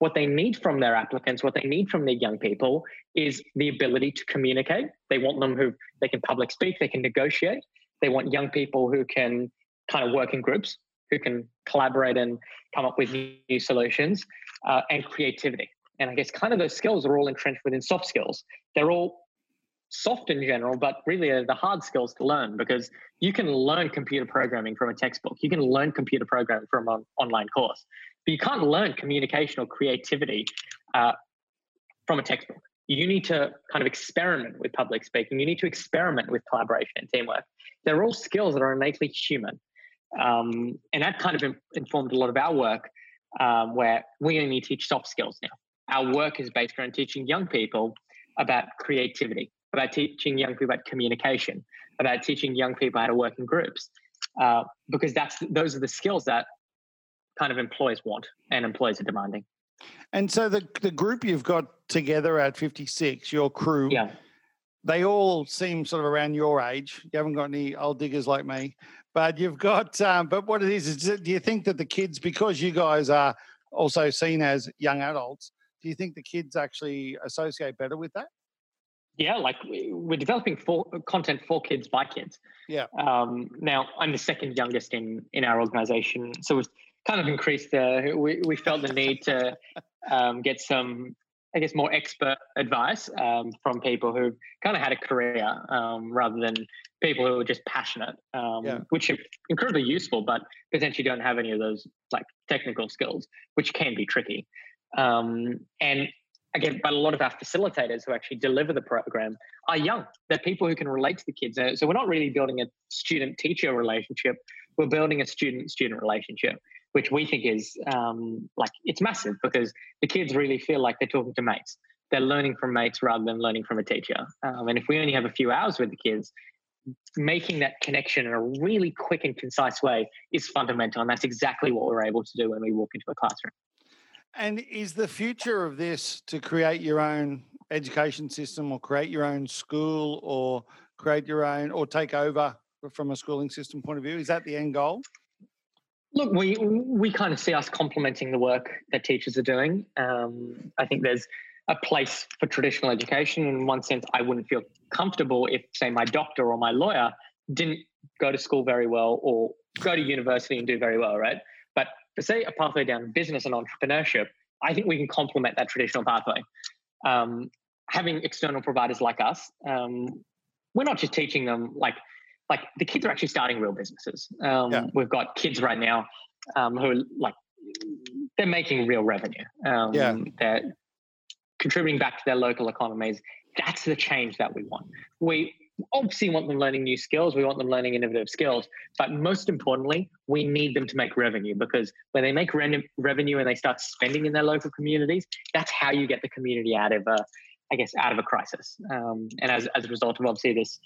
what they need from their applicants, what they need from their young people is the ability to communicate. They want them who they can public speak, they can negotiate. They want young people who can kind of work in groups, who can collaborate and come up with new solutions uh, and creativity. And I guess kind of those skills are all entrenched within soft skills. They're all soft in general, but really are the hard skills to learn because you can learn computer programming from a textbook. You can learn computer programming from an online course, but you can't learn communication or creativity uh, from a textbook. You need to kind of experiment with public speaking. You need to experiment with collaboration and teamwork. They're all skills that are innately human. Um, and that kind of informed a lot of our work, um, where we only teach soft skills now. Our work is based around teaching young people about creativity, about teaching young people about communication, about teaching young people how to work in groups, uh, because that's those are the skills that kind of employers want and employers are demanding. And so the the group you've got together at 56, your crew, yeah. they all seem sort of around your age. You haven't got any old diggers like me. But you've got, um, but what it is, is do you think that the kids, because you guys are also seen as young adults, do you think the kids actually associate better with that? Yeah, like we're developing for content for kids by kids. Yeah. Um, now I'm the second youngest in in our organization, so we've kind of increased the. We we felt the need to um, get some I guess, more expert advice um, from people who kind of had a career um, rather than people who are just passionate, um, yeah. which are incredibly useful, but potentially don't have any of those like technical skills, which can be tricky. Um, and again, but a lot of our facilitators who actually deliver the program are young. They're people who can relate to the kids. So we're not really building a student teacher relationship. We're building a student student relationship which we think is um, like it's massive because the kids really feel like they're talking to mates. They're learning from mates rather than learning from a teacher. Um, and if we only have a few hours with the kids, making that connection in a really quick and concise way is fundamental. And that's exactly what we're able to do when we walk into a classroom. And is the future of this to create your own education system or create your own school or create your own or take over from a schooling system point of view? Is that the end goal? Look, we we kind of see us complementing the work that teachers are doing. Um, I think there's a place for traditional education. In one sense, I wouldn't feel comfortable if, say, my doctor or my lawyer didn't go to school very well or go to university and do very well, right? But for say a pathway down business and entrepreneurship, I think we can complement that traditional pathway. Um, having external providers like us, um, we're not just teaching them like like the kids are actually starting real businesses. Um, yeah. We've got kids right now um, who are like they're making real revenue. Um, yeah. They're contributing back to their local economies. That's the change that we want. We obviously want them learning new skills. We want them learning innovative skills. But most importantly, we need them to make revenue because when they make re- revenue and they start spending in their local communities, that's how you get the community out of a, I guess, out of a crisis. Um, and as, as a result of obviously this,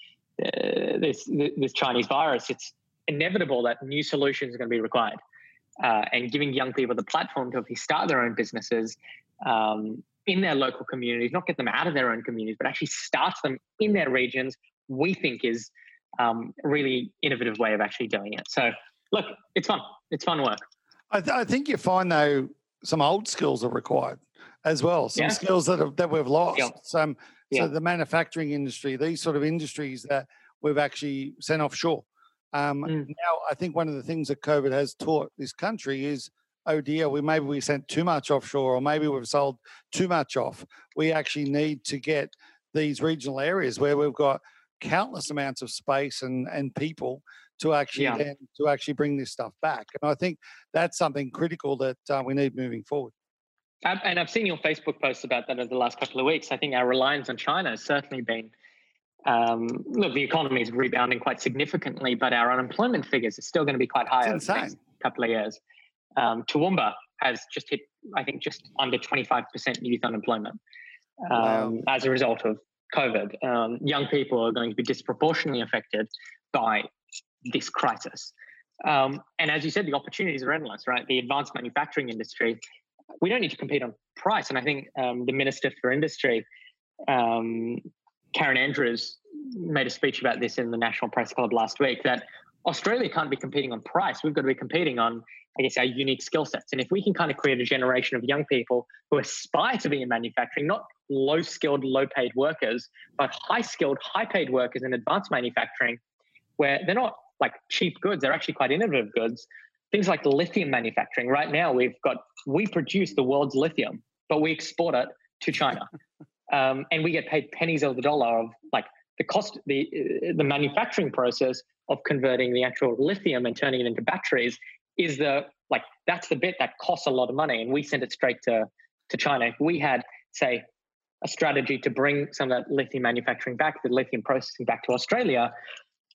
uh, this, this Chinese virus, it's inevitable that new solutions are going to be required. Uh, and giving young people the platform to start their own businesses um, in their local communities, not get them out of their own communities, but actually start them in their regions, we think is um, a really innovative way of actually doing it. So, look, it's fun. It's fun work. I, th- I think you find though some old skills are required as well. Some yeah. skills that have, that we've lost. Some yeah. so the manufacturing industry, these sort of industries that we've actually sent offshore. Um, mm. Now, I think one of the things that COVID has taught this country is, oh dear, we maybe we sent too much offshore, or maybe we've sold too much off. We actually need to get these regional areas where we've got countless amounts of space and and people to actually yeah. then to actually bring this stuff back. And I think that's something critical that uh, we need moving forward. And I've seen your Facebook posts about that over the last couple of weeks. I think our reliance on China has certainly been. Um, look, the economy is rebounding quite significantly, but our unemployment figures are still going to be quite high over the next couple of years. Um, Toowoomba has just hit, I think, just under 25% youth unemployment um, wow. as a result of COVID, um, young people are going to be disproportionately affected by this crisis. Um, and as you said, the opportunities are endless, right? The advanced manufacturing industry, we don't need to compete on price. And I think um, the Minister for Industry, um, Karen Andrews, made a speech about this in the National Press Club last week that Australia can't be competing on price. We've got to be competing on, I guess, our unique skill sets. And if we can kind of create a generation of young people who aspire to be in manufacturing, not low skilled, low paid workers, but high skilled, high paid workers in advanced manufacturing, where they're not like cheap goods, they're actually quite innovative goods. Things like lithium manufacturing. Right now, we've got, we produce the world's lithium, but we export it to China. Um, and we get paid pennies of the dollar of like the cost, the, the manufacturing process of converting the actual lithium and turning it into batteries is the, like, that's the bit that costs a lot of money. And we send it straight to, to China. If we had, say, a strategy to bring some of that lithium manufacturing back, the lithium processing back to Australia,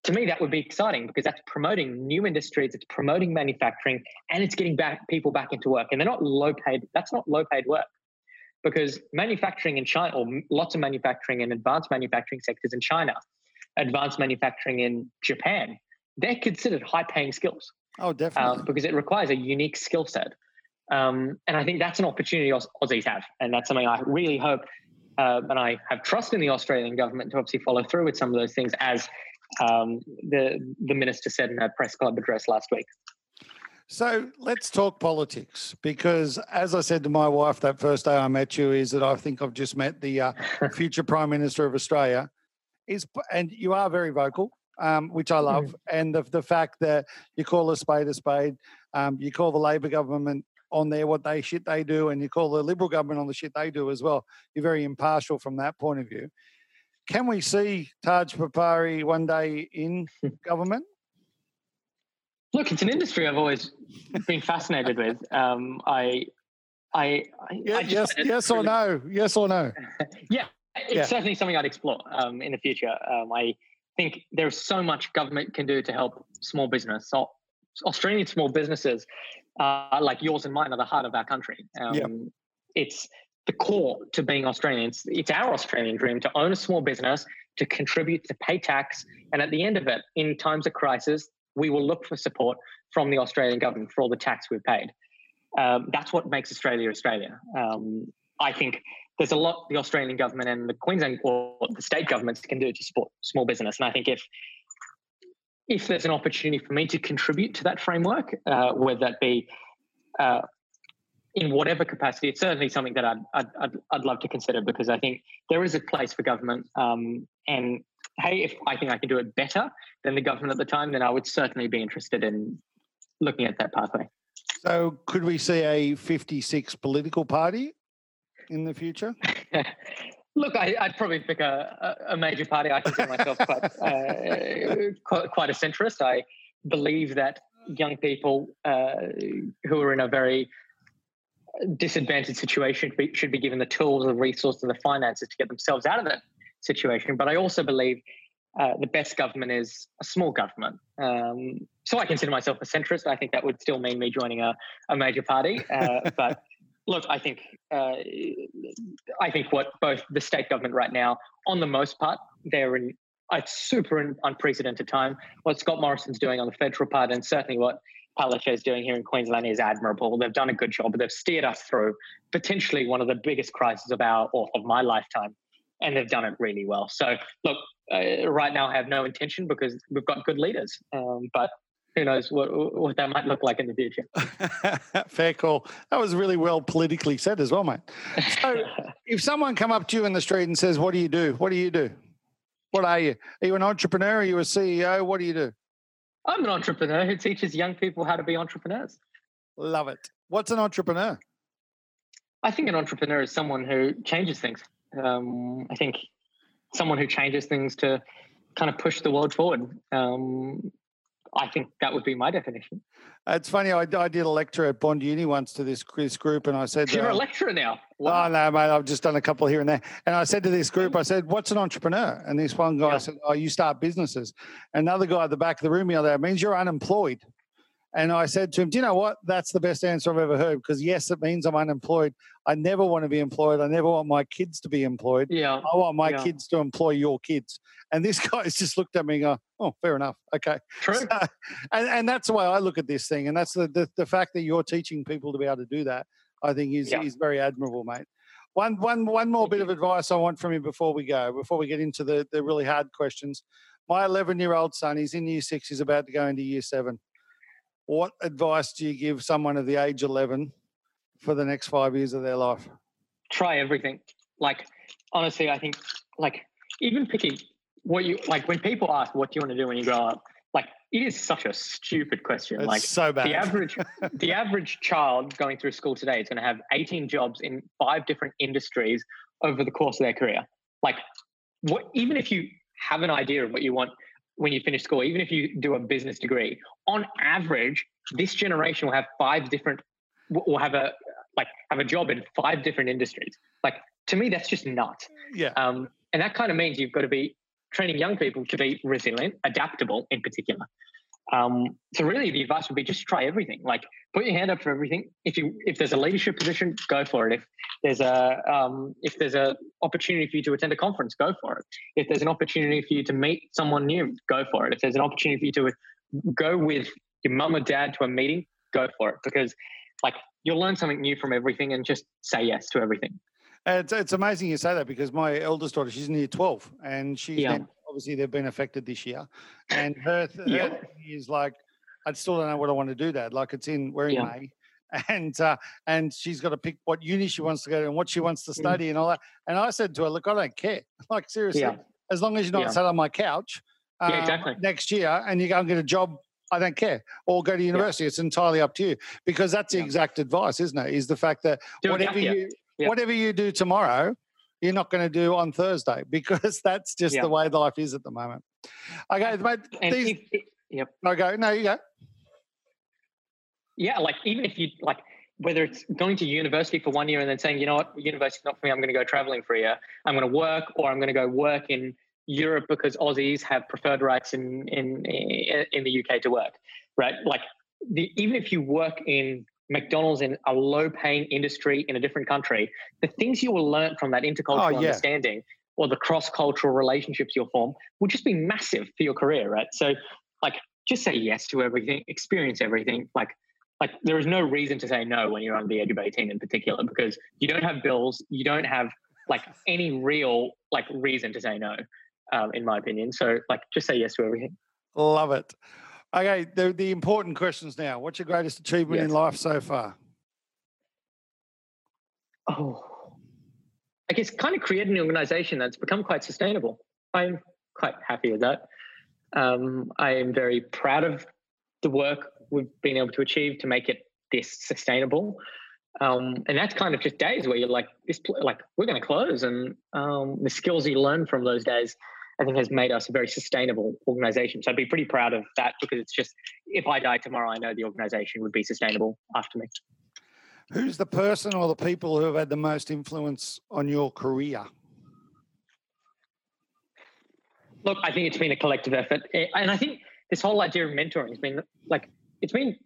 to me that would be exciting because that's promoting new industries, it's promoting manufacturing, and it's getting back people back into work. And they're not low paid. That's not low paid work because manufacturing in China, or lots of manufacturing in advanced manufacturing sectors in China, advanced manufacturing in Japan, they're considered high paying skills. Oh, definitely. Um, because it requires a unique skill set. Um, and I think that's an opportunity Aussies have. And that's something I really hope uh, and I have trust in the Australian government to obviously follow through with some of those things, as um, the the minister said in a press club address last week. So let's talk politics because, as I said to my wife that first day I met you, is that I think I've just met the uh, future Prime Minister of Australia. Is and you are very vocal, um, which I love, mm. and the the fact that you call a spade a spade, um, you call the Labor government on there what they shit they do, and you call the Liberal government on the shit they do as well. You're very impartial from that point of view. Can we see Taj Pabari one day in government? Look, it's an industry I've always been fascinated with. Um, I, I, I, yeah, I yes, yes or no, yes or no. yeah, it's yeah. certainly something I'd explore um, in the future. Um, I think there's so much government can do to help small business. So Australian small businesses uh, like yours and mine are the heart of our country. Um, yeah. It's the core to being Australian. It's, it's our Australian dream to own a small business, to contribute, to pay tax. And at the end of it, in times of crisis, we will look for support from the Australian government for all the tax we've paid. Um, that's what makes Australia Australia. Um, I think there's a lot the Australian government and the Queensland or the state governments can do to support small business. And I think if if there's an opportunity for me to contribute to that framework, uh, whether that be uh, in whatever capacity, it's certainly something that I'd, I'd, I'd, I'd, love to consider because I think there is a place for government. Um, and hey, if I think I can do it better than the government at the time, then I would certainly be interested in looking at that pathway. So, could we see a 56 political party in the future? Look, I, would probably pick a, a, major party. I consider myself quite, uh, quite, quite a centrist. I believe that young people uh, who are in a very disadvantaged situation should be given the tools, the resources, and the finances to get themselves out of that situation. But I also believe uh, the best government is a small government. Um, so I consider myself a centrist. I think that would still mean me joining a, a major party. Uh, but look, I think uh, I think what both the state government right now, on the most part, they're in a super unprecedented time. What Scott Morrison's doing on the federal part, and certainly what Palaszczuk is doing here in Queensland is admirable. They've done a good job, but they've steered us through potentially one of the biggest crises of our or of my lifetime, and they've done it really well. So, look, uh, right now I have no intention because we've got good leaders, um, but who knows what what that might look like in the future. Fair call. That was really well politically said as well, mate. So, if someone come up to you in the street and says, "What do you do? What do you do? What are you? Are you an entrepreneur? Are you a CEO? What do you do?" I'm an entrepreneur who teaches young people how to be entrepreneurs. Love it. What's an entrepreneur? I think an entrepreneur is someone who changes things. Um, I think someone who changes things to kind of push the world forward. Um, I think that would be my definition. It's funny. I, I did a lecture at Bond Uni once to this, this group, and I said, "You're uh, a lecturer now." Wow. Oh no, mate! I've just done a couple here and there. And I said to this group, I said, "What's an entrepreneur?" And this one guy yeah. said, "Oh, you start businesses." Another guy at the back of the room the other day means you're unemployed. And I said to him, Do you know what? That's the best answer I've ever heard because, yes, it means I'm unemployed. I never want to be employed. I never want my kids to be employed. Yeah. I want my yeah. kids to employ your kids. And this guy's just looked at me and go, Oh, fair enough. Okay. True. So, and, and that's the way I look at this thing. And that's the, the, the, fact that you're teaching people to be able to do that, I think is, yeah. is very admirable, mate. One, one, one more bit of advice I want from you before we go, before we get into the, the really hard questions. My 11 year old son, he's in year six, he's about to go into year seven what advice do you give someone of the age 11 for the next five years of their life? Try everything. Like, honestly, I think, like, even picking what you like when people ask, what do you want to do when you grow up? Like, it is such a stupid question. It's like, so bad. The average, the average child going through school today is going to have 18 jobs in five different industries over the course of their career. Like, what, even if you have an idea of what you want when you finish school, even if you do a business degree, on average, this generation will have five different, will have a like have a job in five different industries. Like to me, that's just nuts. Yeah. Um, and that kind of means you've got to be training young people to be resilient, adaptable in particular. Um, so really, the advice would be just try everything. Like put your hand up for everything. If you if there's a leadership position, go for it. If there's a um, if there's a opportunity for you to attend a conference, go for it. If there's an opportunity for you to meet someone new, go for it. If there's an opportunity for you to go with your mum or dad to a meeting, go for it. Because like you'll learn something new from everything, and just say yes to everything. It's, it's amazing you say that because my eldest daughter, she's near 12 and she's yeah obviously they've been affected this year, and her, yeah. her is like, I still don't know what I want to do. That like it's in we're in yeah. May, and uh, and she's got to pick what uni she wants to go to and what she wants to mm. study mm. and all that. And I said to her, look, I don't care. Like seriously, yeah. as long as you're not yeah. sat on my couch um, exactly. next year and you go and get a job. I don't care. Or go to university. It's entirely up to you because that's the exact advice, isn't it? Is the fact that do whatever you whatever you do tomorrow, you're not going to do on Thursday because that's just yeah. the way life is at the moment. Okay, mm-hmm. mate. These, if, yep. Okay, no, you go. Yeah, like even if you like whether it's going to university for one year and then saying, you know what, university's not for me, I'm going to go traveling for a year. I'm going to work, or I'm going to go work in Europe because Aussies have preferred rights in in in the UK to work, right? Like the, even if you work in McDonald's in a low paying industry in a different country, the things you will learn from that intercultural oh, yeah. understanding or the cross cultural relationships you'll form will just be massive for your career, right? So, like, just say yes to everything, experience everything. Like, like there is no reason to say no when you're on the age of 18 in particular because you don't have bills, you don't have like any real like reason to say no, um, in my opinion. So, like, just say yes to everything. Love it. Okay, the, the important questions now. What's your greatest achievement in life so far? Oh, I guess kind of creating an organization that's become quite sustainable. I'm quite happy with that. Um, I am very proud of the work we've been able to achieve to make it this sustainable. Um, and that's kind of just days where you're like, this, like we're going to close, and um, the skills you learn from those days I think has made us a very sustainable organization. So I'd be pretty proud of that because it's just if I die tomorrow, I know the organization would be sustainable after me. Who's the person or the people who have had the most influence on your career? Look, I think it's been a collective effort, and I think this whole idea of mentoring has been like it's been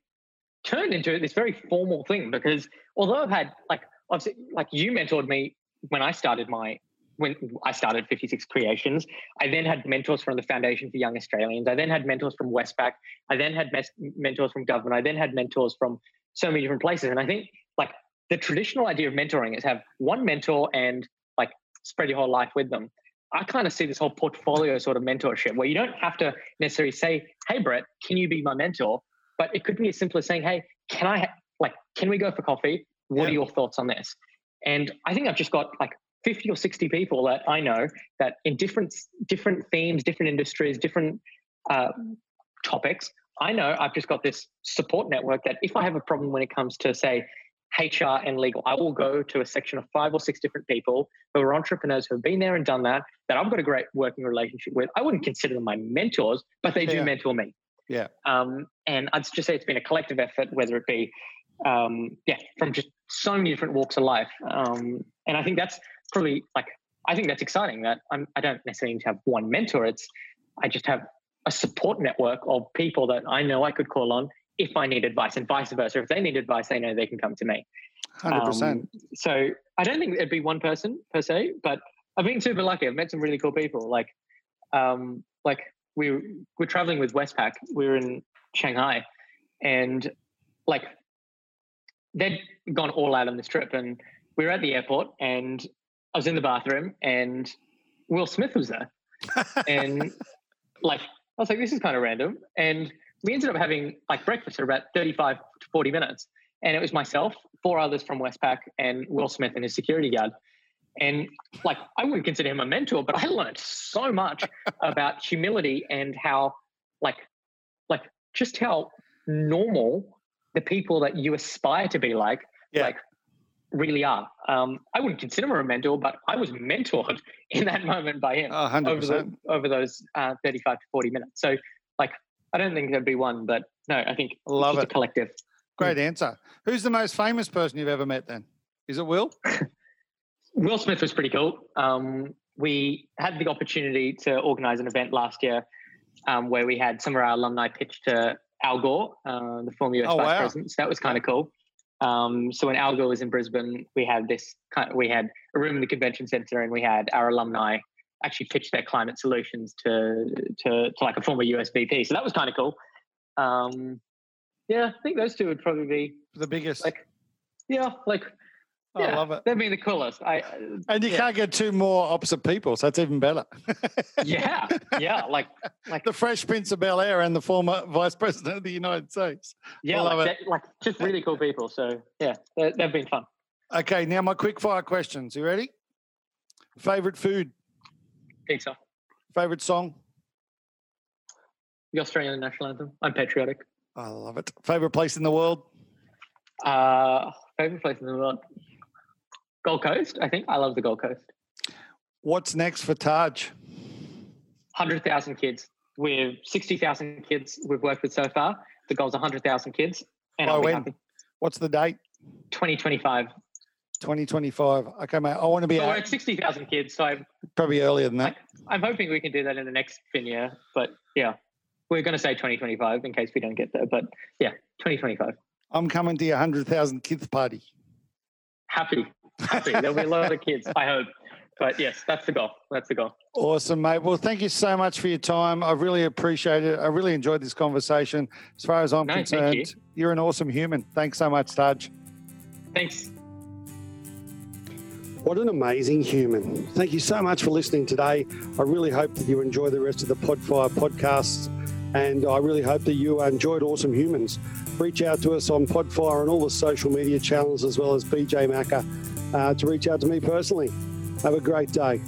turned into this very formal thing because although I've had like obviously like you mentored me when I started my when I started 56 Creations, I then had mentors from the Foundation for Young Australians. I then had mentors from Westpac. I then had mes- mentors from government. I then had mentors from so many different places. And I think like the traditional idea of mentoring is have one mentor and like spread your whole life with them. I kind of see this whole portfolio sort of mentorship where you don't have to necessarily say, "Hey, Brett, can you be my mentor?" But it could be as simple as saying, "Hey, can I ha- like can we go for coffee? What Yeah. are your thoughts on this?" And I think I've just got like 50 or 60 people that I know that in different different themes, different industries, different uh, topics. I know I've just got this support network that if I have a problem when it comes to say HR and legal, I will go to a section of five or six different people who are entrepreneurs who have been there and done that, that I've got a great working relationship with. I wouldn't consider them my mentors, but they do Yeah. mentor me. Yeah. Um, and I'd just say it's been a collective effort, whether it be, um, yeah, from just so many different walks of life. Um, and I think that's probably like, I think that's exciting that I'm, I don't necessarily need to have one mentor. It's, I just have a support network of people that I know I could call on if I need advice and vice versa. If they need advice, they know they can come to me. 100%. Um, so I don't think it'd be one person per se, but I've been super lucky. I've met some really cool people. Like, um, like we were, we're traveling with Westpac. We were in Shanghai, and like they'd gone all out on this trip, and we were at the airport, and I was in the bathroom, and Will Smith was there, and like I was like, this is kind of random, and we ended up having like breakfast for about thirty-five to forty minutes and it was myself, four others from Westpac, and Will Smith and his security guard. And like, I wouldn't consider him a mentor, but I learned so much about humility and how, like, like just how normal the people that you aspire to be like, Yeah. like, really are. Um, I wouldn't consider him a mentor, but I was mentored in that moment by him Oh, 100%. over the, over those uh, 35 to 40 minutes. So, like, I don't think there'd be one, but no, I think Love it's it. a collective. Great answer. Who's the most famous person you've ever met then? Is it Will? Will Smith was pretty cool. Um, we had the opportunity to organise an event last year um, where we had some of our alumni pitch to Al Gore, uh, the former US Oh, Vice wow. President. So that was kind of cool. Um, so when Al Gore was in Brisbane, we had this kind we had a room in the convention centre, and we had our alumni actually pitch their climate solutions to to, to like a former US VP. So that was kind of cool. Um, yeah, I think those two would probably be The biggest. like, yeah, like I yeah, love it. they'd be the coolest. I And you yeah. can't get two more opposite people, so that's even better. yeah, yeah, like like the Fresh Prince of Bel Air and the former Vice President of the United States. yeah, love like, it. that- like just really cool people. So yeah, they, they've been fun. Okay, now my quick fire questions. You ready? Favorite food? Pizza, Favorite song? the Australian national anthem. I'm patriotic. I love it. Favorite place in the world? Uh, favorite place in the world, Gold Coast. I think I love the Gold Coast. What's next for Taj? Hundred thousand kids. We've sixty thousand kids we've worked with so far. The goal goal's hundred thousand kids, and I'll be when? happy. What's the date? 2025. 2025. Okay, mate. I want to be But we're at sixty thousand kids, so I'm, probably earlier than that. I'm hoping we can do that in the next fin year. But yeah, we're going to say 2025 in case we don't get there. But yeah, 2025. I'm coming to your 100,000 kids party. Happy, happy. There'll be a lot of kids. I hope. But yes, that's the goal. That's the goal. Awesome, mate. Well, thank you so much for your time. I really appreciate it. I really enjoyed this conversation. As far as I'm No, concerned, you. you're an awesome human. Thanks so much, Taj. Thanks. What an amazing human. Thank you so much for listening today. I really hope that you enjoy the rest of the Podfire podcasts, and I really hope that you enjoyed Awesome Humans. Reach out to us on Podfire and all the social media channels, as well as BJ Macca, uh, to reach out to me personally. Have a great day.